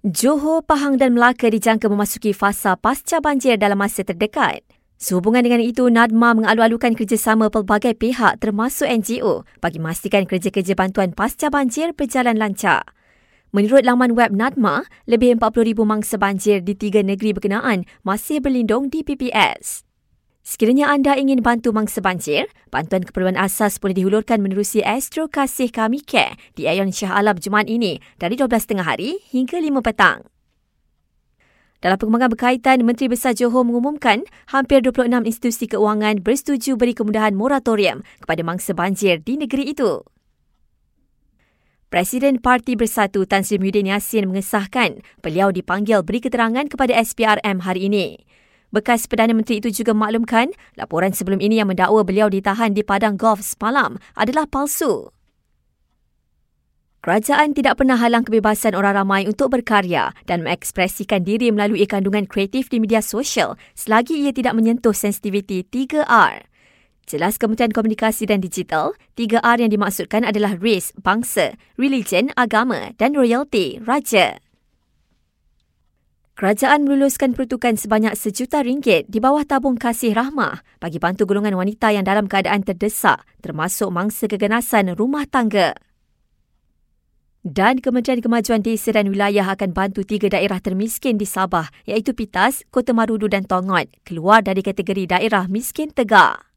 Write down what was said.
Johor, Pahang dan Melaka dijangka memasuki fasa pasca banjir dalam masa terdekat. Sehubungan dengan itu, NADMA mengalu-alukan kerjasama pelbagai pihak termasuk NGO bagi memastikan kerja-kerja bantuan pasca banjir berjalan lancar. Menurut laman web NADMA, lebih 40,000 mangsa banjir di tiga negeri berkenaan masih berlindung di PPS. Sekiranya anda ingin bantu mangsa banjir, bantuan keperluan asas boleh dihulurkan menerusi Astro Kasih Kami Care di Ayon Shah Alam Jumaat ini dari 12.30 hari hingga 5 petang. Dalam perkembangan berkaitan, Menteri Besar Johor mengumumkan hampir 26 institusi keuangan bersetuju beri kemudahan moratorium kepada mangsa banjir di negeri itu. Presiden Parti Bersatu Tan Sri Muhyiddin Yassin mengesahkan beliau dipanggil beri keterangan kepada SPRM hari ini. Bekas Perdana Menteri itu juga maklumkan laporan sebelum ini yang mendakwa beliau ditahan di padang golf semalam adalah palsu. Kerajaan tidak pernah halang kebebasan orang ramai untuk berkarya dan mengekspresikan diri melalui kandungan kreatif di media sosial selagi ia tidak menyentuh sensitiviti 3R. Jelas Kementerian Komunikasi dan Digital, 3R yang dimaksudkan adalah race, bangsa, religion, agama dan royalty, raja. Kerajaan meluluskan peruntukan sebanyak sejuta ringgit di bawah tabung kasih rahmah bagi bantu golongan wanita yang dalam keadaan terdesak termasuk mangsa keganasan rumah tangga. Dan Kementerian Kemajuan Desa dan Wilayah akan bantu tiga daerah termiskin di Sabah iaitu Pitas, Kota Marudu dan Tongot keluar dari kategori daerah miskin tegak.